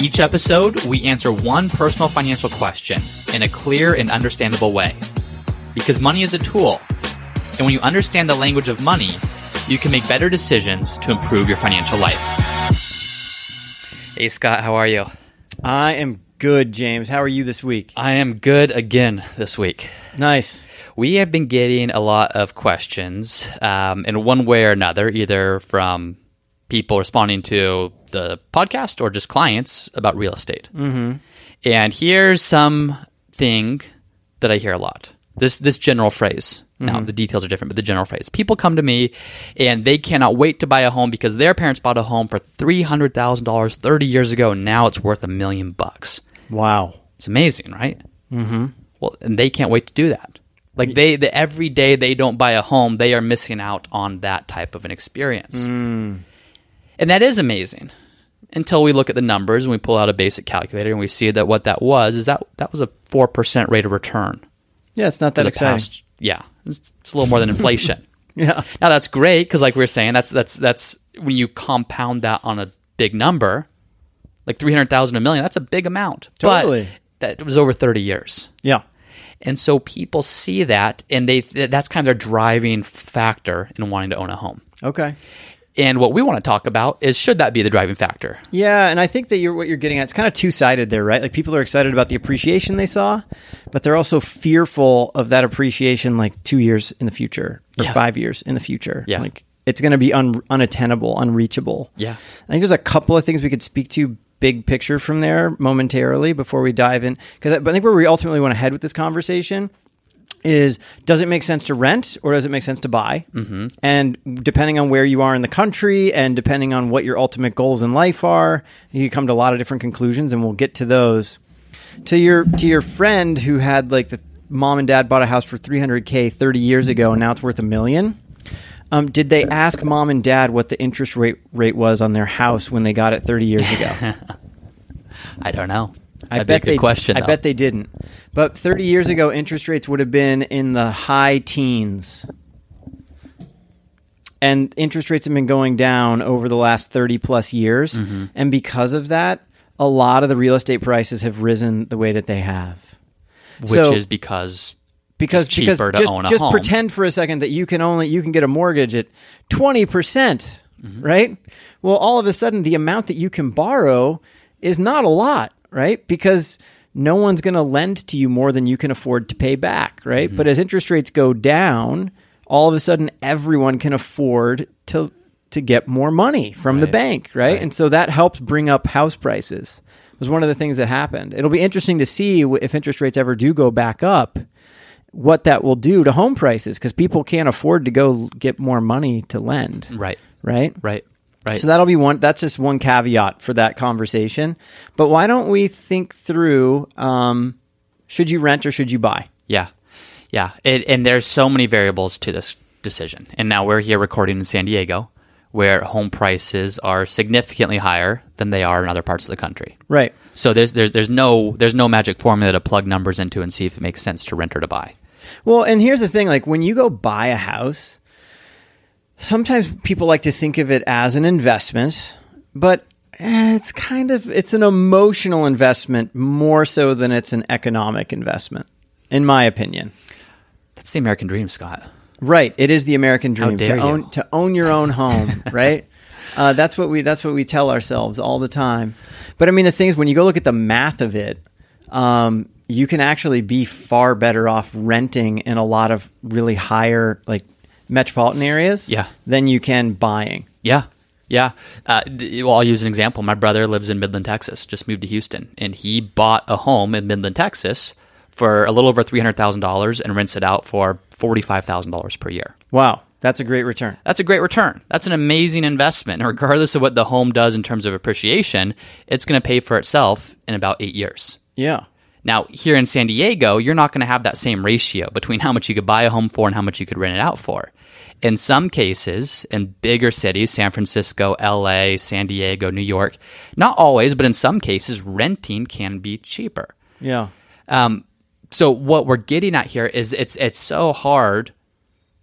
Each episode, we answer one personal financial question in a clear and understandable way. Because money is a tool, and when you understand the language of money, you can make better decisions to improve your financial life. Hey, Scott, how are you? I am good, James. How are you this week? I am good again this week. Nice. We have been getting a lot of questions um, in one way or another, either from people responding to the podcast or just clients about real estate. Mm-hmm. And here's something that I hear a lot. This this general phrase. Now the details are different, but the general phrase. People come to me and they cannot wait to buy a home because their parents bought a home for three hundred thousand dollars thirty years ago, and now it's worth a million bucks. Wow. It's amazing, right? Mm-hmm. Well, and they can't wait to do that. Like they, the, every day they don't buy a home, they are missing out on that type of an experience. And that is amazing until we look at the numbers and we pull out a basic calculator and we see that what that was is that that was a 4% rate of return. Yeah, it's not that exciting. past- yeah, it's, it's a little more than inflation. Yeah. now that's great because like we were saying, that's that's that's when you compound that on a big number, like 300,000 a million, that's a big amount. Totally. But that was over 30 years. Yeah. And so people see that and they that's kind of their driving factor in wanting to own a home. Okay. And what we want to talk about is should that be the driving factor? Yeah, and I think that you're what you're getting at. It's kind of two sided there, right? Like people are excited about the appreciation they saw, but they're also fearful of that appreciation like two years in the future or Yeah. five years in the future. Yeah. like it's going to be un- unattainable, unreachable. Yeah. I think there's a couple of things we could speak to big picture from there momentarily before we dive in because I, I think where we ultimately want to head with this conversation is does it make sense to rent or does it make sense to buy? Mm-hmm. And depending on where you are in the country and depending on what your ultimate goals in life are, you come to a lot of different conclusions, and we'll get to those. To your to your friend who had like the mom and dad bought a house for 300k 30 years ago and now it's worth a million. Um, did they ask mom and dad what the interest rate rate was on their house when they got it 30 years ago? I don't know. I That'd bet be a good they, question. I though. bet they didn't. But 30 years ago, interest rates would have been in the high teens. And interest rates have been going down over the last 30 plus years. Mm-hmm. And because of that, a lot of the real estate prices have risen the way that they have. which so- is because Because It's cheaper because to just, own a just home. pretend for a second that you can only you can get a mortgage at 20%, percent Mm-hmm. right? Well, all of a sudden the amount that you can borrow is not a lot, right? Because no one's going to lend to you more than you can afford to pay back, right? Mm-hmm. But as interest rates go down, all of a sudden everyone can afford to to get more money from the bank, right? Right. And so that helps bring up house prices. Was one of the things that happened. It'll be interesting to see if interest rates ever do go back up what that will do to home prices because people can't afford to go get more money to lend, right, right? right, right. So that'll be one. That's just one caveat for that conversation. But why don't we think through? Um, should you rent or should you buy? Yeah, yeah, it, and there's so many variables to this decision. And now we're here recording in San Diego, where home prices are significantly higher than they are in other parts of the country. Right. So there's there's there's no there's no magic formula to plug numbers into and see if it makes sense to rent or to buy. Well, and here's the thing: like when you go buy a house, sometimes people like to think of it as an investment, but eh, it's kind of it's an emotional investment more so than it's an economic investment, in my opinion. That's the American dream, Scott. Right. It is the American dream to you. own to own your own home. right. Uh, that's what we that's what we tell ourselves all the time. But I mean, the thing is, when you go look at the math of it, um, you can actually be far better off renting in a lot of really higher like metropolitan areas. Yeah. Than you can buying. Yeah. Yeah. Uh, well, I'll use an example. My brother lives in Midland, Texas, just moved to Houston, and he bought a home in Midland, Texas for a little over $300,000 and rents it out for $45,000 per year. Wow, that's a great return. That's a great return. That's an amazing investment. And regardless of what the home does in terms of appreciation, it's going to pay for itself in about eight years. Yeah. Now, here in San Diego, you're not going to have that same ratio between how much you could buy a home for and how much you could rent it out for. In some cases, in bigger cities, San Francisco, LA, San Diego, New York, not always, but in some cases, renting can be cheaper. Yeah. Um, so what we're getting at here is it's it's so hard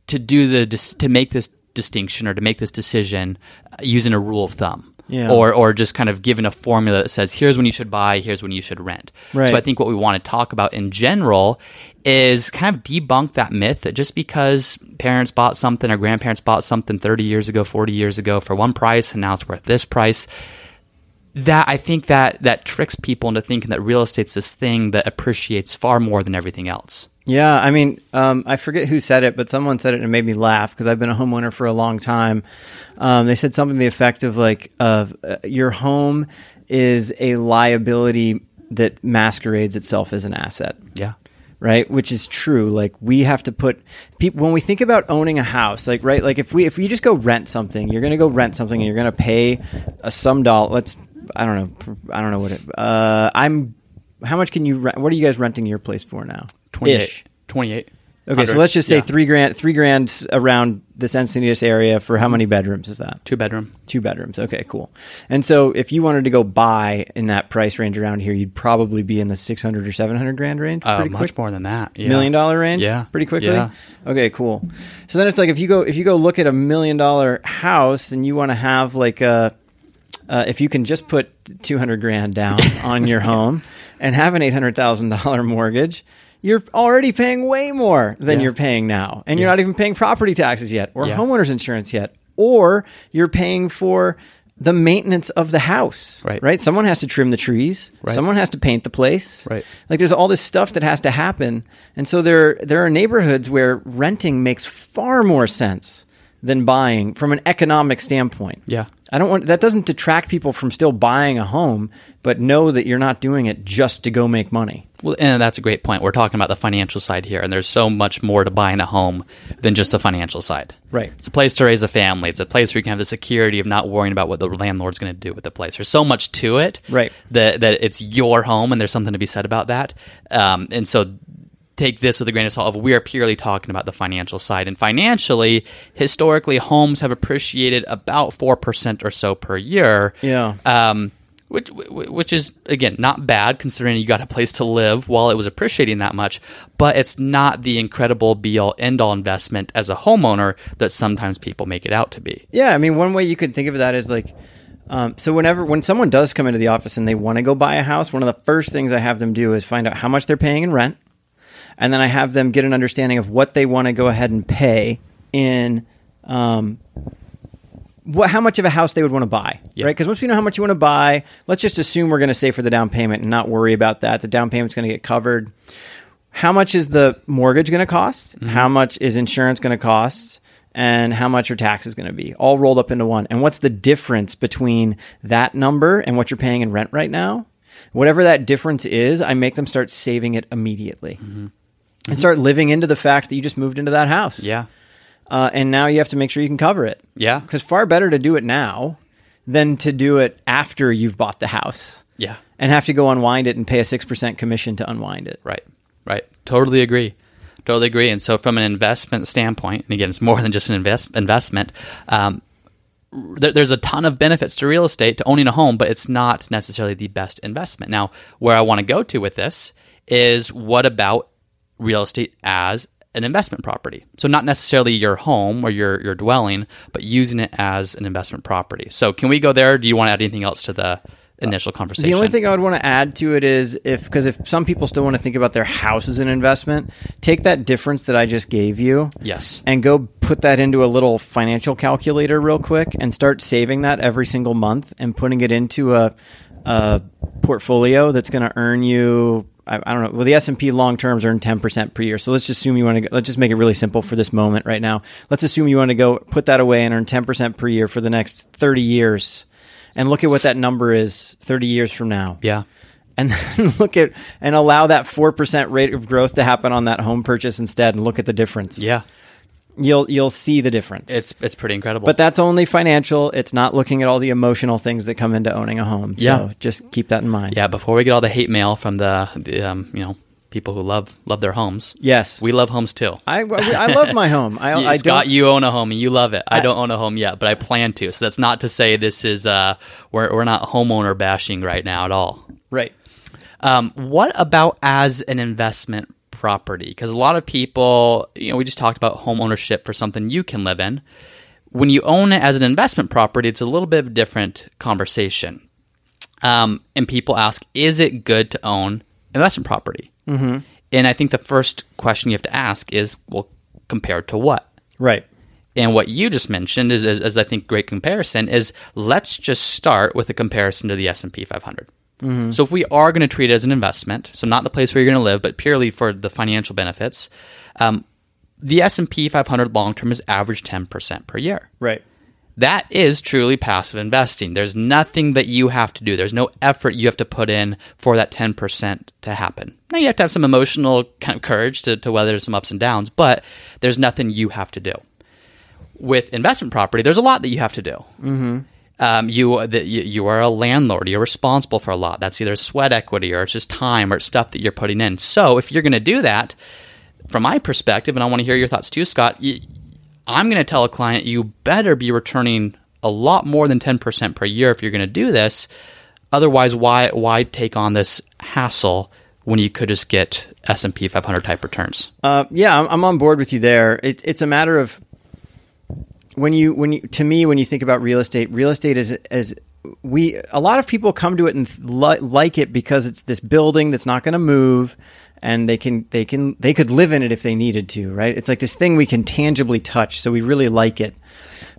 to do the to make this distinction or to make this decision uh, using a rule of thumb. Yeah. Or, or just kind of given a formula that says here's when you should buy, here's when you should rent. Right. So I think what we want to talk about in general is kind of debunk that myth that just because parents bought something or grandparents bought something 30 years ago, 40 years ago for one price and now it's worth this price, that I think that that tricks people into thinking that real estate's this thing that appreciates far more than everything else. Yeah, I mean, um, I forget who said it, but someone said it and it made me laugh because I've been a homeowner for a long time. Um, they said something to the effect of like, of uh, your home is a liability that masquerades itself as an asset. Yeah. Right which is true like we have to put people when we think about owning a house like right like if we if we just go rent something you're going to go rent something and you're going to pay a some dollar let's i don't know i don't know what it uh i'm how much can you rent what are you guys renting your place for now 28. Ish. 28. Okay so let's just say Yeah. three grand three grand around this encinitas area for how many bedrooms is that Two bedroom. Two bedrooms. Okay, cool. And so if you wanted to go buy in that price range around here, you'd probably be in the 600 or 700 grand range. Uh, pretty much quick. more than that. Yeah. Million dollar range? Yeah. Pretty quickly? Yeah. Okay, cool. So then it's like if you go if you go look at a million dollar house and you want to have like a uh, if you can just put 200 grand down on your home and have an $800,000 mortgage, you're already paying way more than Yeah. you're paying now. And you're not even paying property taxes yet or Yeah. homeowners insurance yet. Or you're paying for the maintenance of the house. Right. Right? Someone has to trim the trees. Right. Someone has to paint the place. Right. Like there's all this stuff that has to happen. And so there there are neighborhoods where renting makes far more sense than buying from an economic standpoint. Yeah. I don't want that doesn't detract people from still buying a home, but know that you're not doing it just to go make money. Well, and that's a great point. We're talking about the financial side here, and there's so much more to buying a home than just the financial side. Right. It's a place to raise a family. It's a place where you can have the security of not worrying about what the landlord's going to do with the place. There's so much to it. Right. That that it's your home, and there's something to be said about that. Um, and so. Take this with a grain of salt. Of we are purely talking about the financial side, and financially, historically, homes have appreciated about four percent or so per year Yeah. um, which which is again not bad considering you got a place to live while it was appreciating that much. But it's not the incredible be all end all investment as a homeowner that sometimes people make it out to be. Yeah, I mean, one way you could think of that is like, um, so whenever when someone does come into the office and they want to go buy a house, one of the first things I have them do is find out how much they're paying in rent, and then I have them get an understanding of what they want to go ahead and pay in. Um, what, how much of a house they would want to buy, Yeah. right? Because once we know how much you want to buy, let's just assume we're going to save for the down payment and not worry about that. The down payment's going to get covered. How much is the mortgage going to cost? Mm-hmm. How much is insurance going to cost? And how much your tax is going to be? All rolled up into one. And what's the difference between that number and what you're paying in rent right now? Whatever that difference is, I make them start saving it immediately mm-hmm. and start living into the fact that you just moved into that house. Yeah, Uh, and now you have to make sure you can cover it. yeah, Because far better to do it now than to do it after you've bought the house yeah. and have to go unwind it and pay a 6% commission to unwind it. Right, right. Totally agree. Totally agree. And so, from an investment standpoint, and again, it's more than just an invest, investment. Um, there, there's a ton of benefits to real estate to owning a home, but it's not necessarily the best investment. Now, where I want to go to with this is what about real estate as an investment property? So, not necessarily your home or your your dwelling, but using it as an investment property. So, can we go there? Do you want to add anything else to the initial conversation? The only thing I would want to add to it is if, because if some people still want to think about their house as an investment, take that difference that I just gave you. Yes. And go put that into a little financial calculator real quick and start saving that every single month and putting it into a, a portfolio that's going to earn you. I, I don't know. Well, the S and P long terms earn ten percent per year. So let's just assume you want to. Let's just make it really simple for this moment right now. Let's assume you want to go put that away and earn ten percent per year for the next thirty years, and look at what that number is thirty years from now Yeah. and then look at and allow that 4% rate of growth to happen on that home purchase instead and look at the difference. Yeah. You'll you'll see the difference. It's it's pretty incredible. but that's only financial. It's not looking at all the emotional things that come into owning a home. Yeah. So just keep that in mind. yeah, before we get all the hate mail from the, the um, you know people who love love their homes, Yes. we love homes too. I, I love my home. I, I Scott, you own a home and you love it. I, don't own a home yet, but I plan to. So that's not to say this is uh, we're we're not homeowner bashing right now at all. Right. Um, what about as an investment property? Because a lot of people, you know, we just talked about home ownership for something you can live in. When you own it as an investment property, it's a little bit of a different conversation. Um, and people ask, is it good to own investment property? Mm-hmm. And I think the first question you have to ask is, well, compared to what? Right. And what you just mentioned is, is, is I think, great comparison. Is let's just start with a comparison to the S and P 500. So if we are going to treat it as an investment, so not the place where you're going to live, but purely for the financial benefits, um, the S and P 500 long term is average 10% per year. Right. That is truly passive investing. There's nothing that you have to do. There's no effort you have to put in for that 10% to happen. Now, you have to have some emotional kind of courage to, to weather some ups and downs, but there's nothing you have to do. With investment property, there's a lot that you have to do. Mm-hmm. Um, you, that you are a landlord. You're responsible for a lot. That's either sweat equity or it's just time or stuff that you're putting in. So if you're going to do that, from my perspective, and I want to hear your thoughts too, Scott, I'm going to tell a client you better be returning a lot more than 10% per year if you're going to do this. Otherwise, why why take on this hassle when you could just get S&P 500 type returns? Uh, yeah, I'm, I'm on board with you there. It, it's a matter of when you when you to me when you think about real estate, real estate is as we a lot of people come to it and li- like it because it's this building that's not going to move and they can they can they could live in it if they needed to, right? It's like this thing we can tangibly touch, so we really like it.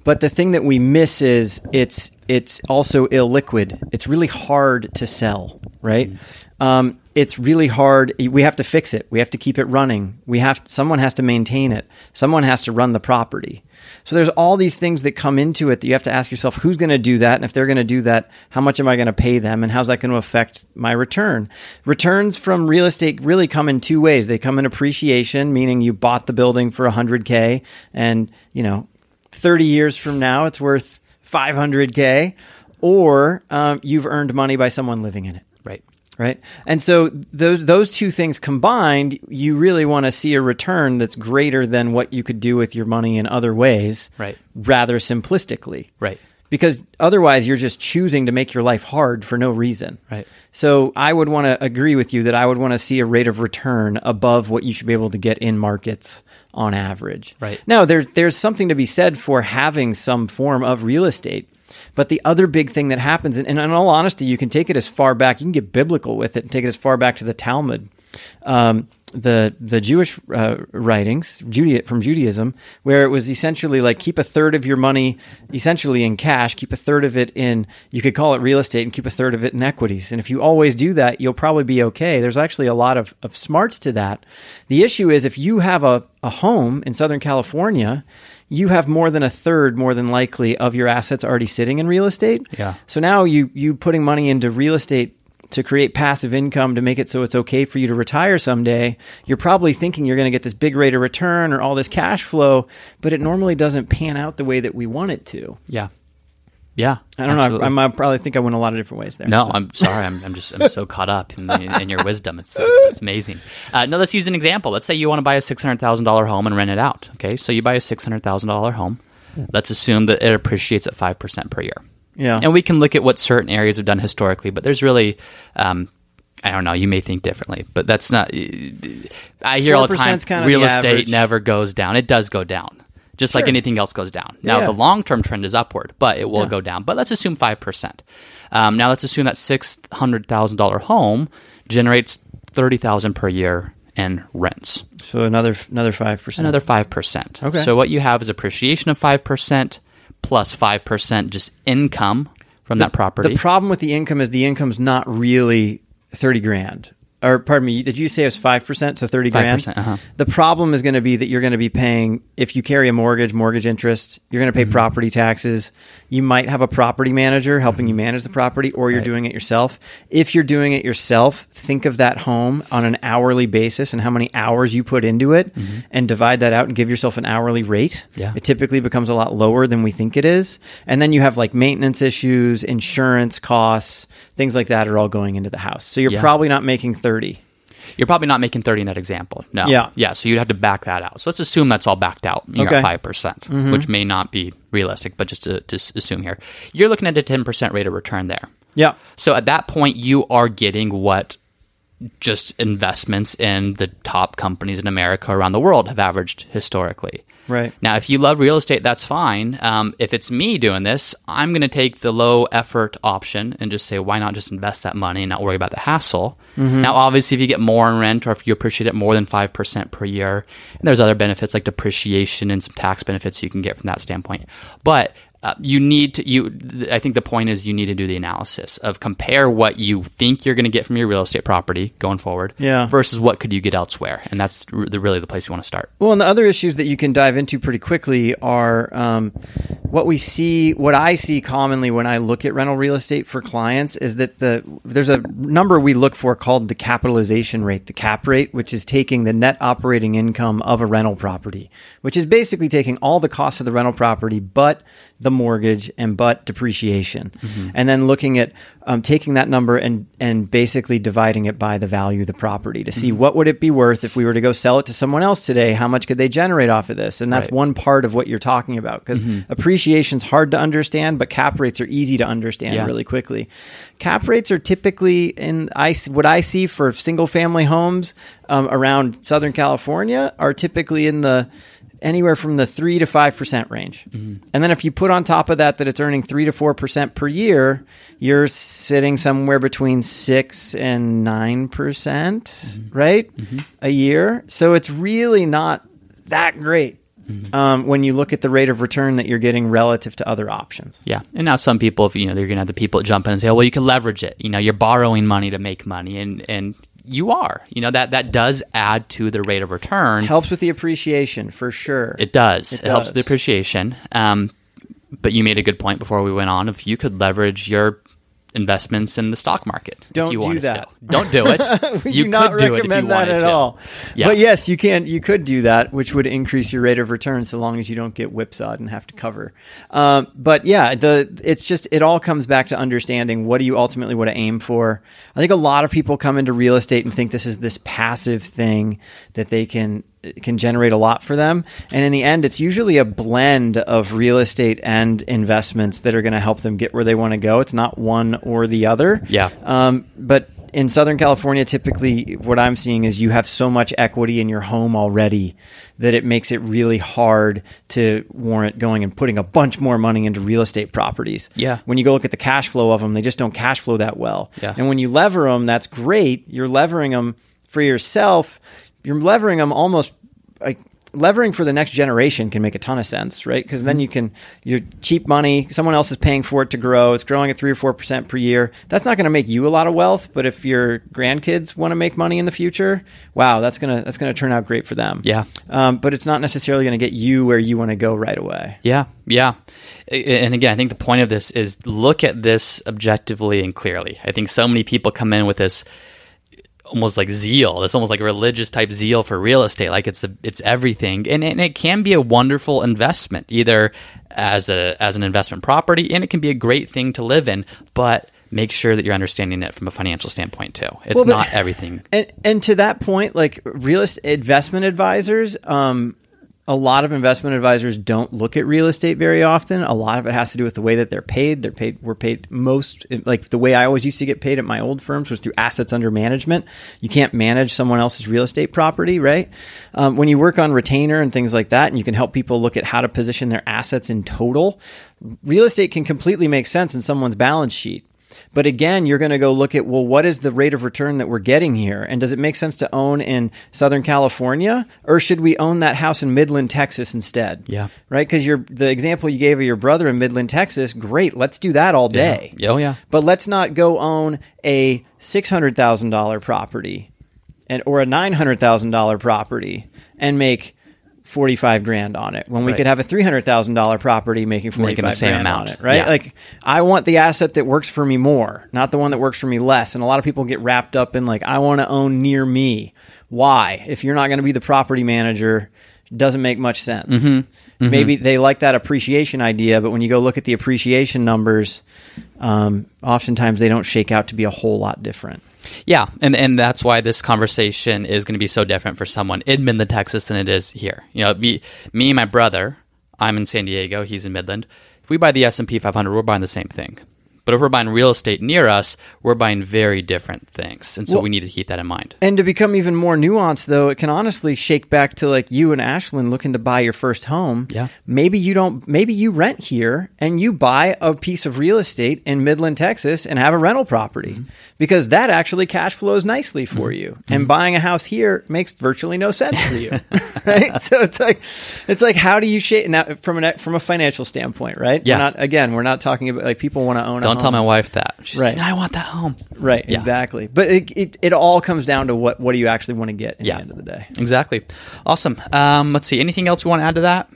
But the thing that we miss is it's it's also illiquid. It's really hard to sell, right? Mm. Um, it's really hard. We have to fix it. We have to keep it running. We have someone has to maintain it. Someone has to run the property. So there's all these things that come into it that you have to ask yourself who's going to do that, and if they're going to do that, how much am I going to pay them, and how's that going to affect my return? Returns from real estate really come in two ways. They come in appreciation, meaning you bought the building for 100k, and you know 30 years from now it's worth 500k or um, you've earned money by someone living in it Right. and so those those two things combined you really want to see a return that's greater than what you could do with your money in other ways Right. rather simplistically Right. because otherwise you're just choosing to make your life hard for no reason Right. so I would want to agree with you that I would want to see a rate of return above what you should be able to get in markets on average. Right. Now there's there's something to be said for having some form of real estate. But the other big thing that happens, and, in all honesty, you can take it as far back, you can get biblical with it and take it as far back to the Talmud. Um, the the Jewish uh, writings Judea, from Judaism, where it was essentially like keep a third of your money essentially in cash, keep a third of it in you could call it real estate, and keep a third of it in equities. And if you always do that, you'll probably be okay. There's actually a lot of, of smarts to that. The issue is if you have a, a home in Southern California, you have more than a third, more than likely, of your assets already sitting in real estate. Yeah. So now you you putting money into real estate to create passive income to make it so it's okay for you to retire someday, you're probably thinking you're going to get this big rate of return or all this cash flow, but it normally doesn't pan out the way that we want it to. Yeah. Yeah. I don't absolutely. know. I, I probably think I went a lot of different ways there. No, So- I'm sorry. I'm, I'm just I'm so caught up in, the, in your wisdom. It's it's, it's amazing. Uh, no, let's use an example. Let's say you want to buy a six hundred thousand dollar home and rent it out. Okay, so you buy a six hundred thousand dollar home. Let's assume that it appreciates at five percent per year. yeah. And we can look at what certain areas have done historically, but there's really, um, I don't know. You may think differently, but that's not. I hear all the time. 4% 's kinda Real estate average. never goes down. It does go down, just like anything else goes down. Now Yeah. the long term trend is upward, but it will Yeah. go down. But let's assume five percent. Um, now let's assume that six hundred thousand dollar home generates thirty thousand per year in rents so another another five percent. another 5%. Okay. So what you have is appreciation of 5% plus 5% just income from that property. The problem with the income is the income's not really thirty grand. Or pardon me, did you say it was 5%? So 30 grand? 5%, uh-huh. The problem is going to be that you're going to be paying, if you carry a mortgage, mortgage interest, you're going to pay Mm-hmm. property taxes. You might have a property manager helping you manage the property, or you're Right. doing it yourself. If you're doing it yourself, think of that home on an hourly basis and how many hours you put into it and divide that out and give yourself an hourly rate. Mm-hmm. Yeah. It typically becomes a lot lower than we think it is. And then you have like maintenance issues, insurance costs, things like that are all going into the house. So you're Yeah. probably not making 30. You're probably not making 30 in that example. No. Yeah. Yeah. So you'd have to back that out. So let's assume that's all backed out. You're Okay. Mm-hmm. at 5%, percent which may not be realistic, but just to just assume here. You're looking at a 10% rate of return there. Yeah. So at that point, you are getting what just investments in the top companies in America around the world have averaged historically. Right. Now, if you love real estate, that's fine. Um, if it's me doing this, I'm going to take the low effort option and just say, why not just invest that money and not worry about the hassle? Now, obviously, if you get more in rent or if you appreciate it more than 5% per year, and there's other benefits like depreciation and some tax benefits you can get from that standpoint. But uh, you need to you i think the point is you need to do the analysis of compare what you think you're going to get from your real estate property going forward Yeah. versus what could you get elsewhere and that's the, really the place you want to start Well, and the other issues that you can dive into pretty quickly are um, what we see, what I see commonly when I look at rental real estate for clients is that the there's a number we look for called the capitalization rate, the cap rate, which is taking the net operating income of a rental property, which is basically taking all the costs of the rental property, but the mortgage and but depreciation, and then looking at um, taking that number and and basically dividing it by the value of the property to see what would it be worth if we were to go sell it to someone else today. How much could they generate off of this? And that's Right. one part of what you're talking about because appreciation's hard to understand, but cap rates are easy to understand Yeah. really quickly. Cap rates are typically in I what I see for single family homes um, around Southern California are typically in the anywhere from the three to five percent range. Mm-hmm. And then if you put on top of that that it's earning three to four percent per year, you're sitting somewhere between six and nine percent, mm-hmm. right, mm-hmm. a year. So it's really not that great. Um, when you look at the rate of return that you're getting relative to other options. Yeah, and now some people, if you know, they're going to have the people jump in and say, "Oh, well, you can leverage it. You know, you're borrowing money to make money," and and you are. You know that that does add to the rate of return. Helps with the appreciation for sure. It does. It It, helps with the appreciation. Um, but you made a good point before we went on. If you could leverage your investments in the stock market, Don't you do that. Don't do it. you do not could do it if recommend you that at to. all. Yeah. But yes, you can. You could do that, which would increase your rate of return, so long as you don't get whipsawed and have to cover. Um, but yeah, the it's just it all comes back to understanding what do you ultimately want to aim for. I think a lot of people come into real estate and think this is this passive thing that they can can generate a lot for them, and in the end, it's usually a blend of real estate and investments that are going to help them get where they want to go. It's not one or the other. Yeah. Um, but in Southern California, typically what I'm seeing is you have so much equity in your home already that it makes it really hard to warrant going and putting a bunch more money into real estate properties. Yeah. When you go look at the cash flow of them, they just don't cash flow that well. Yeah. And when you lever them, that's great. You're levering them for yourself. You're levering them almost like levering for the next generation can make a ton of sense, right? Because then you can you're cheap money. Someone else is paying for it to grow. It's growing at three or four percent per year. That's not going to make you a lot of wealth, but if your grandkids want to make money in the future, wow, that's gonna that's gonna turn out great for them. Yeah. Um, but it's not necessarily going to get you where you want to go right away. Yeah, yeah. And again, I think the point of this is look at this objectively and clearly. I think so many people come in with this almost like zeal, this almost like religious type zeal for real estate, like it's a, it's everything, and, and it can be a wonderful investment, either as a as an investment property, and it can be a great thing to live in, but make sure that you're understanding it from a financial standpoint too. It's Well, but- not everything. And and to that point, like real estate investment advisors, um, a lot of investment advisors don't look at real estate very often. A lot of it has to do with the way that they're paid. They're paid. We're paid most like the way I always used to get paid at my old firms was through assets under management. You can't manage someone else's real estate property, right? Um, when you work on retainer and things like that, and you can help people look at how to position their assets in total, real estate can completely make sense in someone's balance sheet But again, you're going to go look at, well, what is the rate of return that we're getting here? And does it make sense to own in Southern California or should we own that house in Midland, Texas instead? Yeah. Right? Because you're the example you gave of your brother in Midland, Texas, great. Let's do that all day. Yeah. Oh, yeah. But let's not go own a $600,000 property and or a $900,000 property and make 45 grand on it when we Right. could have a $300,000 property making 45 Making the same grand amount. on it, right? Yeah. Like I want the asset that works for me more, not the one that works for me less. And a lot of people get wrapped up in like I want to own near me. Why? If you're not going to be the property manager, doesn't make much sense. Mm-hmm. Maybe they like that appreciation idea, but when you go look at the appreciation numbers, um, oftentimes they don't shake out to be a whole lot different. Yeah, and and that's why this conversation is going to be so different for someone in Midland, Texas, than it is here. You know, me, me and my brother, I'm in San Diego, he's in Midland. If we buy the S and P 500, we're buying the same thing. But if we're buying real estate near us, we're buying very different things, and so Well- we need to keep that in mind. And to become even more nuanced, though, it can honestly shake back to like you and Ashlyn looking to buy your first home. Yeah. Maybe you don't, maybe you rent here and you buy a piece of real estate in Midland, Texas and have a rental property Mm-hmm. because that actually cash flows nicely for you. And buying a house here makes virtually no sense for you. right. So it's like, it's like, how do you shake now from an, from a financial standpoint, right? Yeah. We're not, again, we're not talking about like people want to own a Don't tell my wife that. She's Right. like, I want that home. Right, Yeah. exactly. But it, it it all comes down to what what do you actually want to get at Yeah. the end of the day. Exactly. Awesome. Um, let's see. Anything else you want to add to that?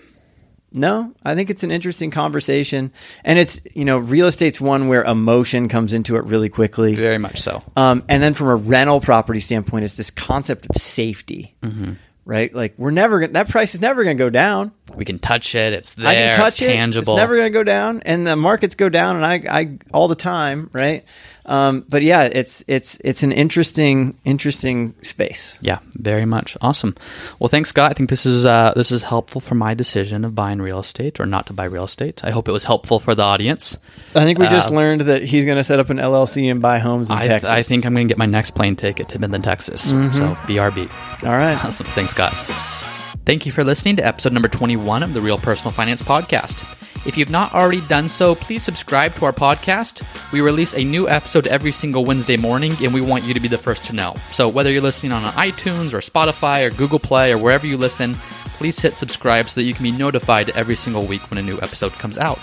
No, I think it's an interesting conversation, and it's you know real estate's one where emotion comes into it really quickly. Very much so. Um, and then from a rental property standpoint, it's this concept of safety, Mm-hmm. Right? Like we're never gonna, that price is never going to go down. We can touch it. It's there. I can touch it's it. tangible. It's never going to go down, and the markets go down, and I, I all the time, right? Um, but yeah, it's it's it's an interesting interesting space. Yeah, very much. Awesome. Well, thanks, Scott. I think this is uh, this is helpful for my decision of buying real estate or not to buy real estate. I hope it was helpful for the audience. I think we just Uh, learned that he's going to set up an LLC and buy homes in I, Texas. I think I'm going to get my next plane ticket to Midland, Texas. So BRB. All right. Awesome. Thanks, Scott. Thank you for listening to episode number 21 of the Real Personal Finance Podcast. If you've not already done so, please subscribe to our podcast. We release a new episode every single Wednesday morning, and we want you to be the first to know. So, whether you're listening on iTunes or Spotify or Google Play or wherever you listen, please hit subscribe so that you can be notified every single week when a new episode comes out.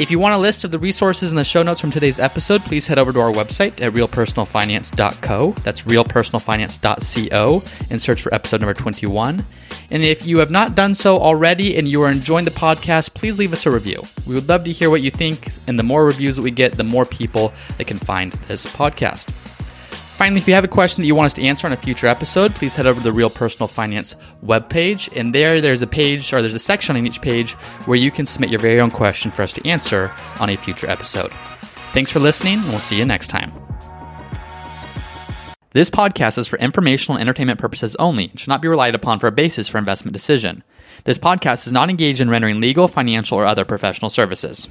If you want a list of the resources in the show notes from today's episode, please head over to our website at realpersonalfinance.co. That's realpersonalfinance.co and search for episode number 21. And if you have not done so already and you are enjoying the podcast, please leave us a review. We would love to hear what you think, and the more reviews that we get, the more people that can find this podcast. Finally, if you have a question that you want us to answer on a future episode, please head over to the Real Personal Finance webpage. And there, there's a page or there's a section on each page where you can submit your very own question for us to answer on a future episode. Thanks for listening, and we'll see you next time. This podcast is for informational and entertainment purposes only and should not be relied upon for a basis for investment decision. This podcast is not engaged in rendering legal, financial, or other professional services.